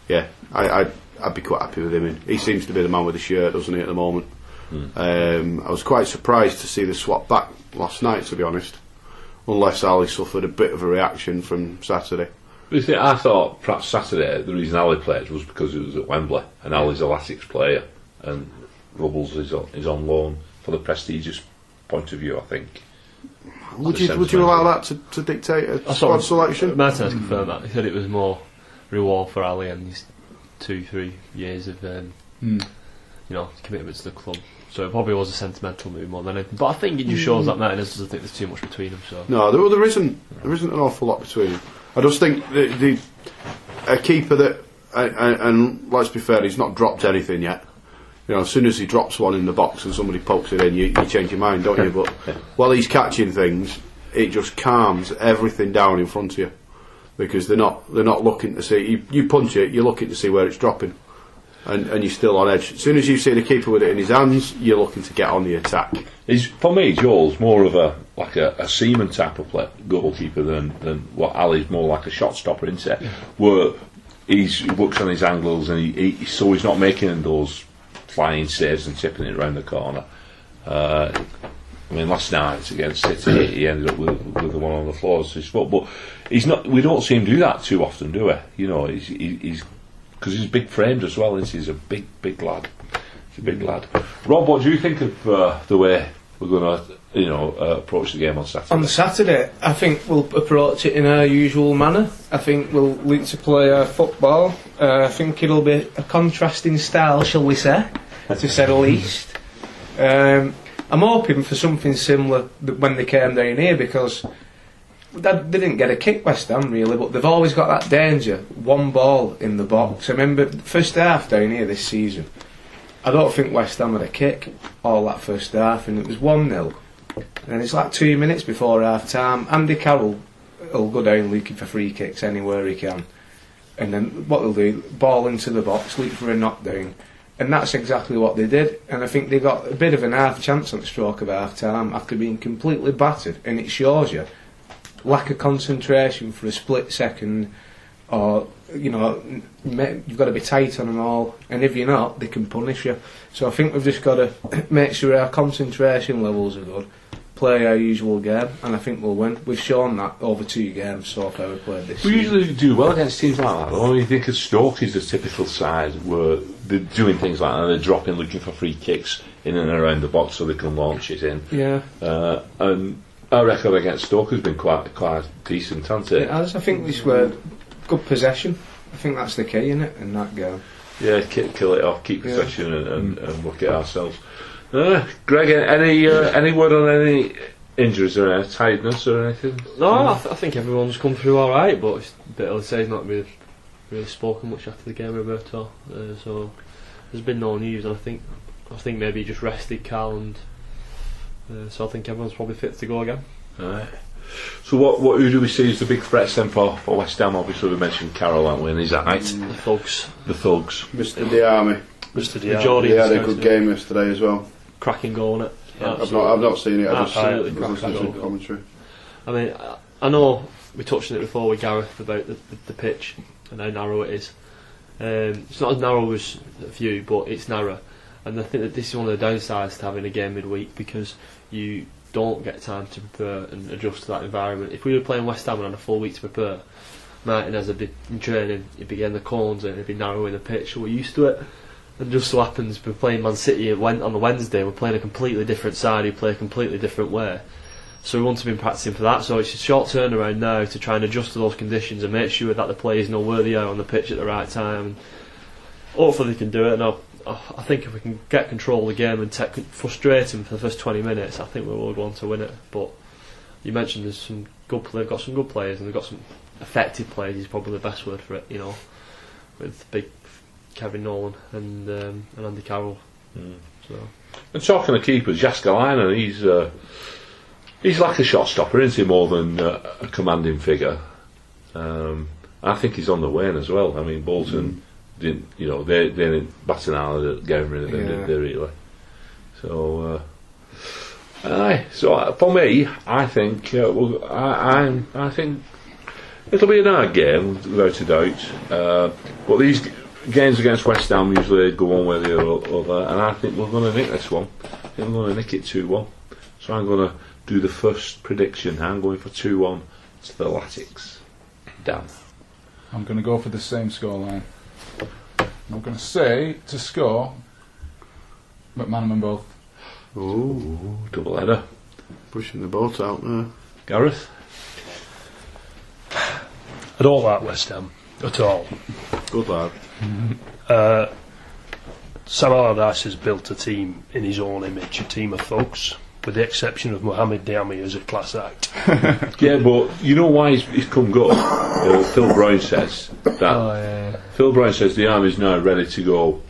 yeah, I, I'd, I'd be quite happy with him. In. He seems to be the man with the shirt, doesn't he, at the moment? Um, I was quite surprised to see the swap back last night, to be honest. Unless Ali suffered a bit of a reaction from Saturday. You see, I thought perhaps Saturday the reason Ali played was because it was at Wembley and Ali's a Latics player and Robles is on, is on loan for the prestigious point of view, I think. Would you would you allow that to, to dictate a I squad selection? Martin has confirmed that. He said it was more reward for Ali and his two, three years of um, Hmm. you know commitment to the club. So it probably was a sentimental move more than anything. But I think it just shows that Martinez doesn't think there's too much between them. So No, there, there isn't. There isn't an awful lot between them. I just think the, the a keeper that, and, and, and let's be fair, he's not dropped anything yet. You know, as soon as he drops one in the box and somebody pokes it in, you, you change your mind, don't you? But while he's catching things, it just calms everything down in front of you because they're not they're not looking to see. You, you punch it, you're looking to see where it's dropping, and and you're still on edge. As soon as you see the keeper with it in his hands, you're looking to get on the attack. He's, for me, Joel's more of a like a, a seaman type of play, goalkeeper than, than what Ali's more like a shot stopper, isn't it? Where he's, he works on his angles and he, he so he's not making those flying saves and tipping it around the corner. Uh, I mean, last night against City, he ended up with, with the one on the floor as his foot, but he's not. We don't see him do that too often, do we? You know, he's he's because he's big framed as well. He's a big, big lad. He's a big lad. Rob, what do you think of uh, the way we're going to, you know, uh, approach the game on Saturday? On Saturday, I think we'll approach it in our usual manner. I think we'll look to play our football. Uh, I think it'll be a contrasting style, shall we say, to say the least. Um, I'm hoping for something similar when they came down here because they didn't get a kick West Ham really, but they've always got that danger. One ball in the box. I remember first half down here this season. I don't think West Ham had a kick all that first half, and it was 1 0. And it's like two minutes before half time. Andy Carroll will go down looking for free kicks anywhere he can. And then what they'll do, ball into the box, look for a knockdown. And that's exactly what they did. And I think they got a bit of an half chance on the stroke of half time after being completely battered. And it shows you lack of concentration for a split second, or you know, you've got to be tight on them all. And if you're not, they can punish you. So I think we've just got to make sure our concentration levels are good, play our usual game, and I think we'll win. We've shown that over two games so far we've played this We season. usually do well against teams like that. though. you think of Stoke is the typical side where they're doing things like that. They're dropping, looking for free kicks in and around the box so they can launch it in. Yeah, Uh, and our record against Stoke has been quite quite decent, hasn't it it? has. I think this were good possession. I think that's the key in it in that game. Yeah, ki- kill it off, keep Yeah. possession, and, and, and look at ourselves. Uh, Greg, any uh, any word on any injuries or any tiredness or anything? No, I, th- I think everyone's come through all right, but it's a bit early to say he's not really really spoken much after the game, Roberto. Uh, so there's been no news, and I think I think maybe he just rested Carl, and uh, so I think everyone's probably fit to go again. Aye. So what what who do we see as the big threats then for, for West Ham? Obviously we mentioned Carroll, haven't we? And he's that right? The thugs. The thugs. Mr. Diamé. Mr. the Diallo. Geordie, He had a good game yesterday as well. Cracking goal in it. Yeah, I've not, I've not seen it. I've just Absolutely I've listened to goal. the commentary. I mean, I, I know we touched on it before with Gareth about the, the, the pitch and how narrow it is. Um, it's not as narrow as a few, but it's narrow. And I think that this is one of the downsides to having a game midweek because you don't get time to prepare and adjust to that environment. If we were playing West Ham and had a full week to prepare, Martinez would be in training, he'd be getting the corners and he'd be narrowing the pitch, so we're used to it. And just so happens we're playing Man City on the Wednesday, we're playing a completely different side who play a completely different way. So we want to be practicing for that. So it's a short turnaround now to try and adjust to those conditions and make sure that the players know where they are on the pitch at the right time. Hopefully they can do it. And I, think if we can get control of the game and take, frustrate them for the first 20 minutes, I think we go on to win it. But you mentioned there's some good. They've got some good players and they've got some effective players. Is probably the best word for it. You know, with big Kevin Nolan and um, and Andy Carroll. So And talking of keepers, Jääskeläinen, he's uh, he's like a shot stopper, isn't he? More than uh, a commanding figure. Um, I think he's on the wane as well. I mean, Bolton didn't, you know, they they didn't bat an eye at getting rid of him, Yeah. did they really? So, uh, aye. So uh, for me, I think uh, well, I, I'm, I think it'll be an hard game without a doubt. Uh, but these games against West Ham usually go one way or the other, and I think we're going to nick this one. I think we're going to nick it two one. So I'm going to do the first prediction. I'm going for two one to the Latics. Dan. I'm going to go for the same scoreline. I'm going to say to score McManaman both. Ooh, double header. Pushing the boat out there. Gareth. I don't like West Ham at all. Good lad. Uh, Sam Allardyce has built a team in his own image, a team of thugs, with the exception of Mohamed Diamé as a class act. Yeah, but you know why he's, he's come good? Uh, Phil Brown says that. Oh, yeah. Phil Brown says the army's now ready to go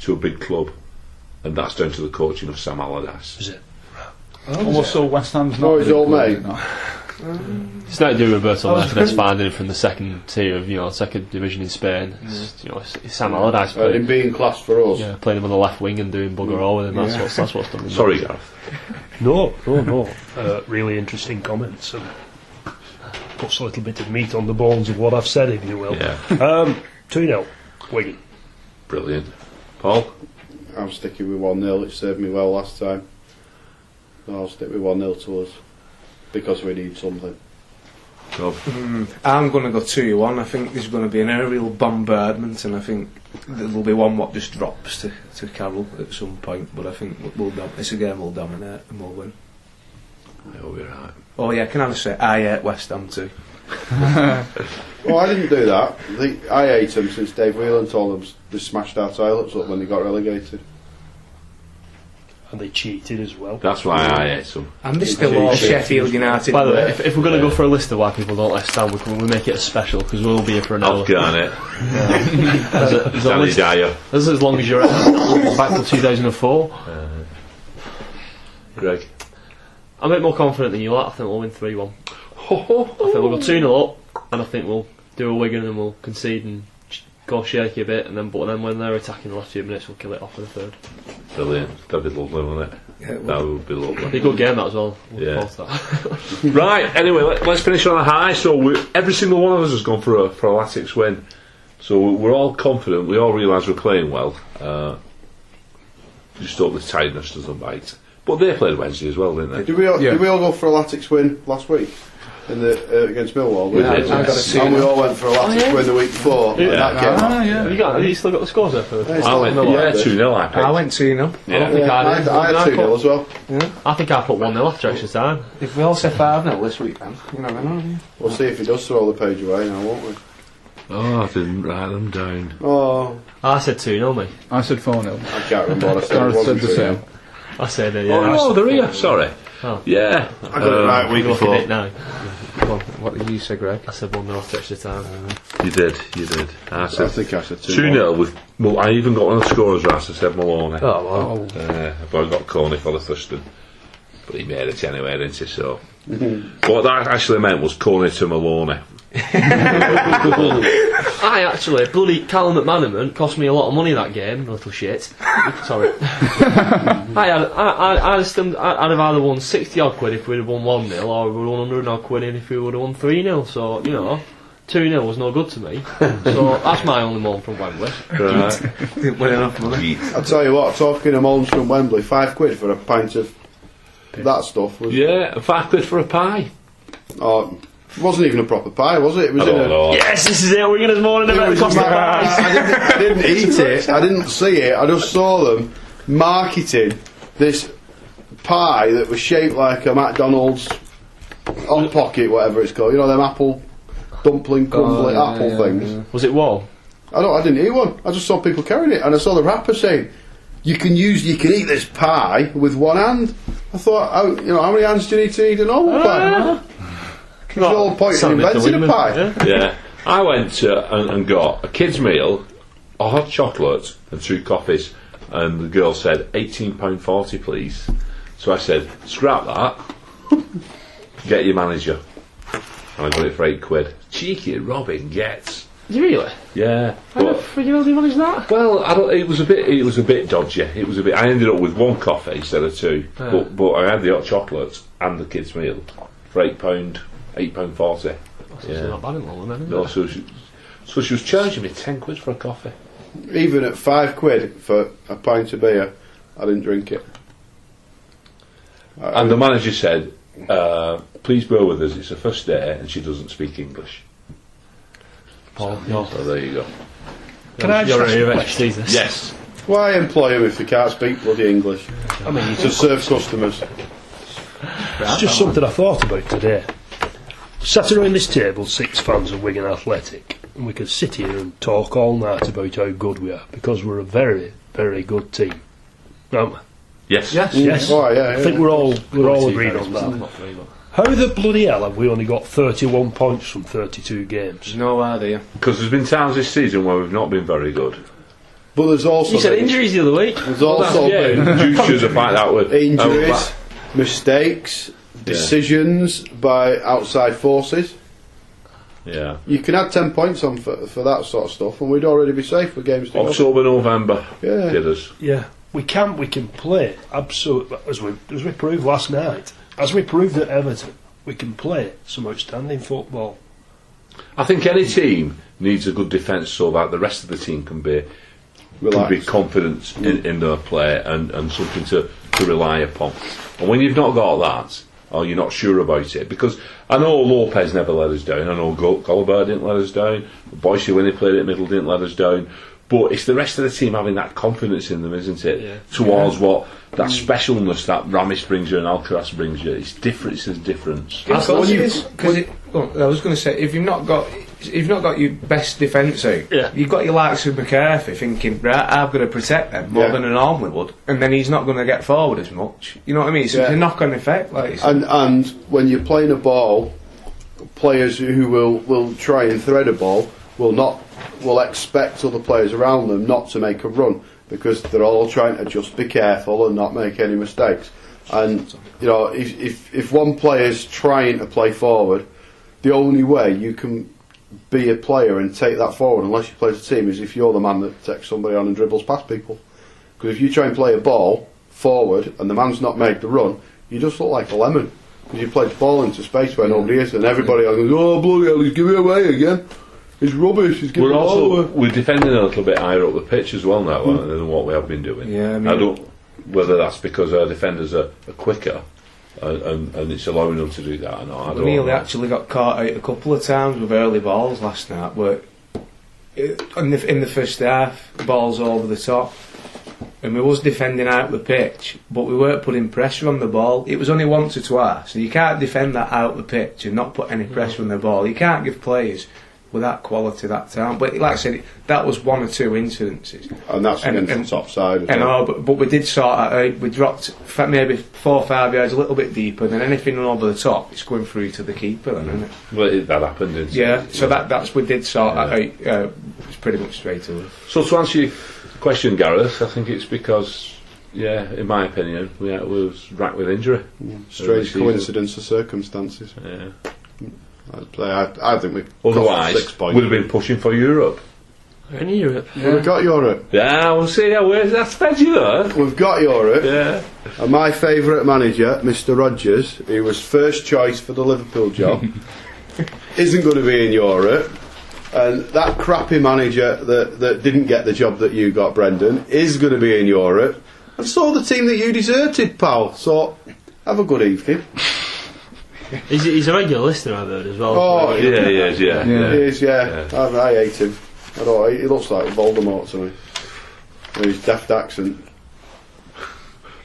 to a big club, and that's down to the coaching of Sam Allardyce. Is it? Also, West Ham's not. Oh, his big old club, mate. Is not? It's not to do with Roberto I was Martinez gonna- finding from the second tier of you know second division in Spain. It's, you know, it's, it's Sam Allardyce Uh, him playing, being classed for us. yeah, playing him on the left wing and doing bugger all with him. That's Yeah. what's that's what's done. him. Sorry, Gareth. No, no, no. Uh, really interesting comments and puts a little bit of meat on the bones of what I've said, if you will. Yeah, Um, 2 0, Wigan. brilliant. Paul. I'm sticking with 1 0. It served me well last time. So I'll stick with 1 0 to us. Because we need something. Mm, I'm going to go 2 1. I think there's going to be an aerial bombardment, and I think there'll be one what just drops to, to Carroll at some point. But I think we'll dom- it's a game we'll dominate and we'll win. I hope you're right. Oh, yeah, can I just say, I hate West Ham too. Well, I didn't do that. They, I hate them since Dave Whelan told them they smashed our toilets up when they got relegated. And they cheated as well. That's why I hate them. And they're still all Sheffield United. By the way, if, if we're going to go for a list of why people don't like Stan, we can we make it a special because we'll be here for an hour. I'll get on it. There's a, there's a list, Dyer. this is as long as you're back to 2004. Uh, Greg. I'm a bit more confident than you are. I think we'll win 3 1. I think we'll go 2 0 up, and I think we'll do a Wigan and we'll concede and ch- go shaky a bit, and then but then when they're attacking the last few minutes, we'll kill it off in the third. Brilliant. That'd be lovely, wouldn't it? Yeah, That would be lovely. Be a good game that as well. We'll Yeah. post that. Right, anyway, let, us finish on a high. So we, every single one of us has gone for a, for a Latics win. So we're all confident, we all realise we're playing well. Uh, just hope the tiredness doesn't bite. But they played Wednesday as well, didn't they? Did we all, Yeah. did we all go for a Latics win last week in the uh, against Millwall? We didn't did, got a two And we all went for a Latics yeah. win the week before. Yeah. that came off. Ah, yeah. have, you got, you still got the scores there for Yeah, I went, yeah, 2 0 I picked. I went 2 0. I Yeah. think Yeah, I I, did. had, I had 2 0 as well. I think I put 1 0 after extra time. If we all say 5 0 this week, then you never know. We'll see if he does throw the page away now, won't we? Oh, I didn't write them down. Oh, I said 2 0, mate. I said 4 0. I can't remember what I said. It Gareth said the same. I said it, yeah. Oh, no, they're here, sorry. Oh. Yeah. I got it Um, right week Look before. at it now. What did you say, Greg? I said 1 0 after extra time. You did, you did. I I said think I said 2 2 0 with. Well, I even got one of the scorers right, I said Maloney. Oh, well. Uh, but I got Koné for the Thurston. But he made it anyway, didn't he? So. What that actually meant was Koné to Maloney. I actually, bloody Callum McManaman cost me a lot of money that game, little shit. Sorry. I had, I, I, I'd, have I- I'd have either won 60 odd quid if we'd have won 1 0, or we would have won 100 odd quid if we would have won 3 0. So, you know, 2 0 was no good to me. so that's my only moan from Wembley. Right. Didn't win enough money. I'll tell you what, talking of moans from Wembley, five quid for a pint of that stuff was. yeah, five quid for a pie. Oh, it wasn't even a proper pie, was it? It was I in don't a. know. Yes, this is it, we're going to morning It about was cost of pies. I, didn't, I didn't eat it. I didn't see it. I just saw them marketing this pie that was shaped like a McDonald's hot pocket, whatever it's called. You know them apple dumpling, oh, crumbly yeah, apple yeah, things. Was it wall? I don't. I didn't eat one. I just saw people carrying it, and I saw the wrapper saying, "You can use, you can eat this pie with one hand." I thought, oh, you know, how many hands do you need to eat a normal uh, pie? The whole point of Sounded inventing a pie. yeah. Yeah. I went uh, and, and got a kid's meal, a hot chocolate, and two coffees. And the girl said, £18.40, please. So I said, scrap that, get your manager. And I got it for eight quid. Cheeky Robin gets. You really? Yeah. How the But, friggin' hell do you manage that? well, I don't, it was a bit. It was a bit dodgy. It was a bit. I ended up with one coffee instead of two. Yeah. But, but I had the hot chocolate and the kids' meal for eight pound, eight pound forty. That's Yeah. not bad in London, then, is No, it? so she, so she was charging me ten quid for a coffee. Even at five quid for a pint of beer, I didn't drink it. I- And the manager said, uh, "Please bear with us. It's her first day, and she doesn't speak English." Paul, you're, So there you go. Can I just you're ask a you a rich Jesus. Yes. Why employ him if they can't speak bloody English? I mean, To serve customers. It's just something I thought about today. Sat around this table, six fans of Wigan Athletic, and we could sit here and talk all night about how good we are because we're a very, very good team, aren't we? Yes. Yes. Yes. Oh, yeah, I yeah. think we're all we're all agreed on that. not three, but- How the bloody hell have we only got 31 points from 32 games? No idea. Because there's been times this season where we've not been very good. But there's also You said been- injuries the other week. There's also yeah, been Duke should have fight that with injuries, Oh, mistakes, decisions by outside forces. yeah. You can add 10 points on for, for that sort of stuff, and we'd already be safe for games to go. October, November. Yeah. Did us. Yeah, we can we can play absolutely as we as we proved last night, as we proved at Everton, we can play some outstanding football. I think any team needs a good defence so that the rest of the team can be can be confident in, in their play and, and something to, to rely upon. And when you've not got that, or you're not sure about it, because I know Lopez never let us down, I know Gol- Golobart didn't let us down, Boyce when he played at middle didn't let us down, but it's the rest of the team having that confidence in them, isn't it? Yeah. Towards what that specialness that Ramis brings you and Alcaraz brings you. It's different. It's a difference. Because when you- it, oh, I was going to say, if you've not got, you've not got your best defence out. Yeah. You've got your likes of McCarthy thinking, right, I've got to protect them more Yeah. than I normally would, and then he's not going to get forward as much. You know what I mean? So it's Yeah. a knock-on effect. Like, it's- And and when you're playing a ball, players who will, will try and thread a ball will not will expect other players around them not to make a run because they're all trying to just be careful and not make any mistakes. And you know, if if, if one player's trying to play forward, the only way you can be a player and take that forward, unless you play as a team, is if you're the man that takes somebody on and dribbles past people. Because if you try and play a ball forward and the man's not made the run, you just look like a lemon. Because you played the ball into space where nobody is, and everybody else goes, "Oh bloody hell, he's giving it away again. He's rubbish. He's giving We're it all also away." we're defending a little bit higher up the pitch as well now uh, than what we have been doing. Yeah, I mean- don't whether that's because our defenders are, are quicker and, and, and it's allowing them to do that not. I don't Nearly know. actually got caught out a couple of times with early balls last night. Where in the in the first half, balls over the top, and we was defending out the pitch, but we weren't putting pressure on the ball. It was only once or twice, so you can't defend that out the pitch and not put any pressure on the ball. You can't give players with that quality that time. But like I said, that was one or two incidences. And that's And- against and- the top side. as I know, but, but we did sort that out. We dropped maybe four or five yards a little bit deeper, and then anything over the top, it's going through to the keeper, then, isn't it? Well, it, that happened. Didn't Yeah, it? so that that's we did sort Yeah. out. Uh, it's pretty much straight away. So to answer your question, Gareth, I think it's because, yeah, in my opinion, we, we was racked with injury. Strange coincidence of circumstances. Yeah. I'd play. I, I think we Otherwise, six points. we'd have been pushing for Europe. Any Europe. Well, We've got Europe. Yeah, we'll see how where's that fed you though. We've got Europe. Yeah. And my favourite manager, Mr. Rodgers, who was first choice for the Liverpool job, isn't going to be in Europe. And that crappy manager that, that didn't get the job that you got, Brendan, is going to be in Europe. And so the team that you deserted, pal. So have a good evening. He's, he's a regular listener, I've heard as well. Oh, Yeah, he is, yeah. Yeah. He is, yeah. I, I hate him. I don't. He looks like Voldemort to me. With his daft accent.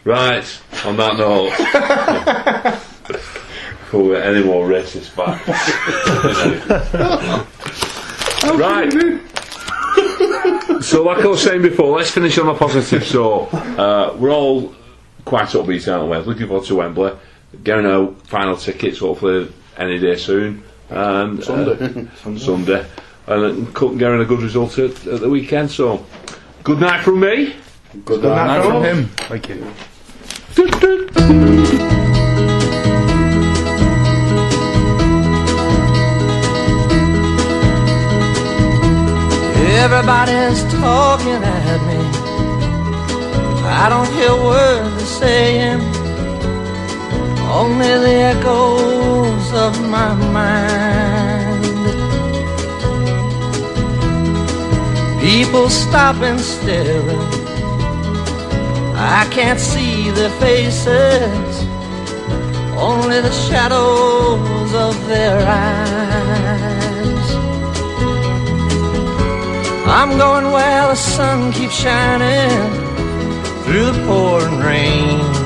Right, on that note. Before we get any more racist back. right. so, like I was saying before, let's finish on a positive. So, uh, we're all quite upbeat, aren't we? Looking forward to Wembley. Getting our final tickets, hopefully, any day soon. And, uh, Sunday. Sunday. And uh, getting a good result at, at the weekend. So, good night from me. Good Night night. from him. Thank you. Everybody's talking at me. I don't hear words they're saying, only the echoes of my mind. People stop and staring. I can't see their faces, only the shadows of their eyes. I'm going where the sun keeps shining through the pouring rain.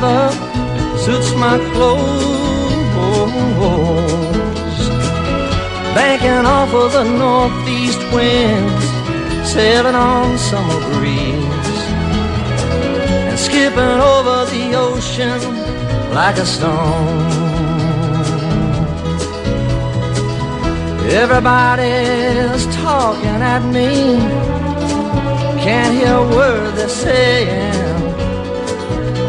weather suits my clothes. Banking off of the northeast winds, sailing on summer breeze, and skipping over the ocean like a stone. Everybody's talking at me, can't hear a word they're saying,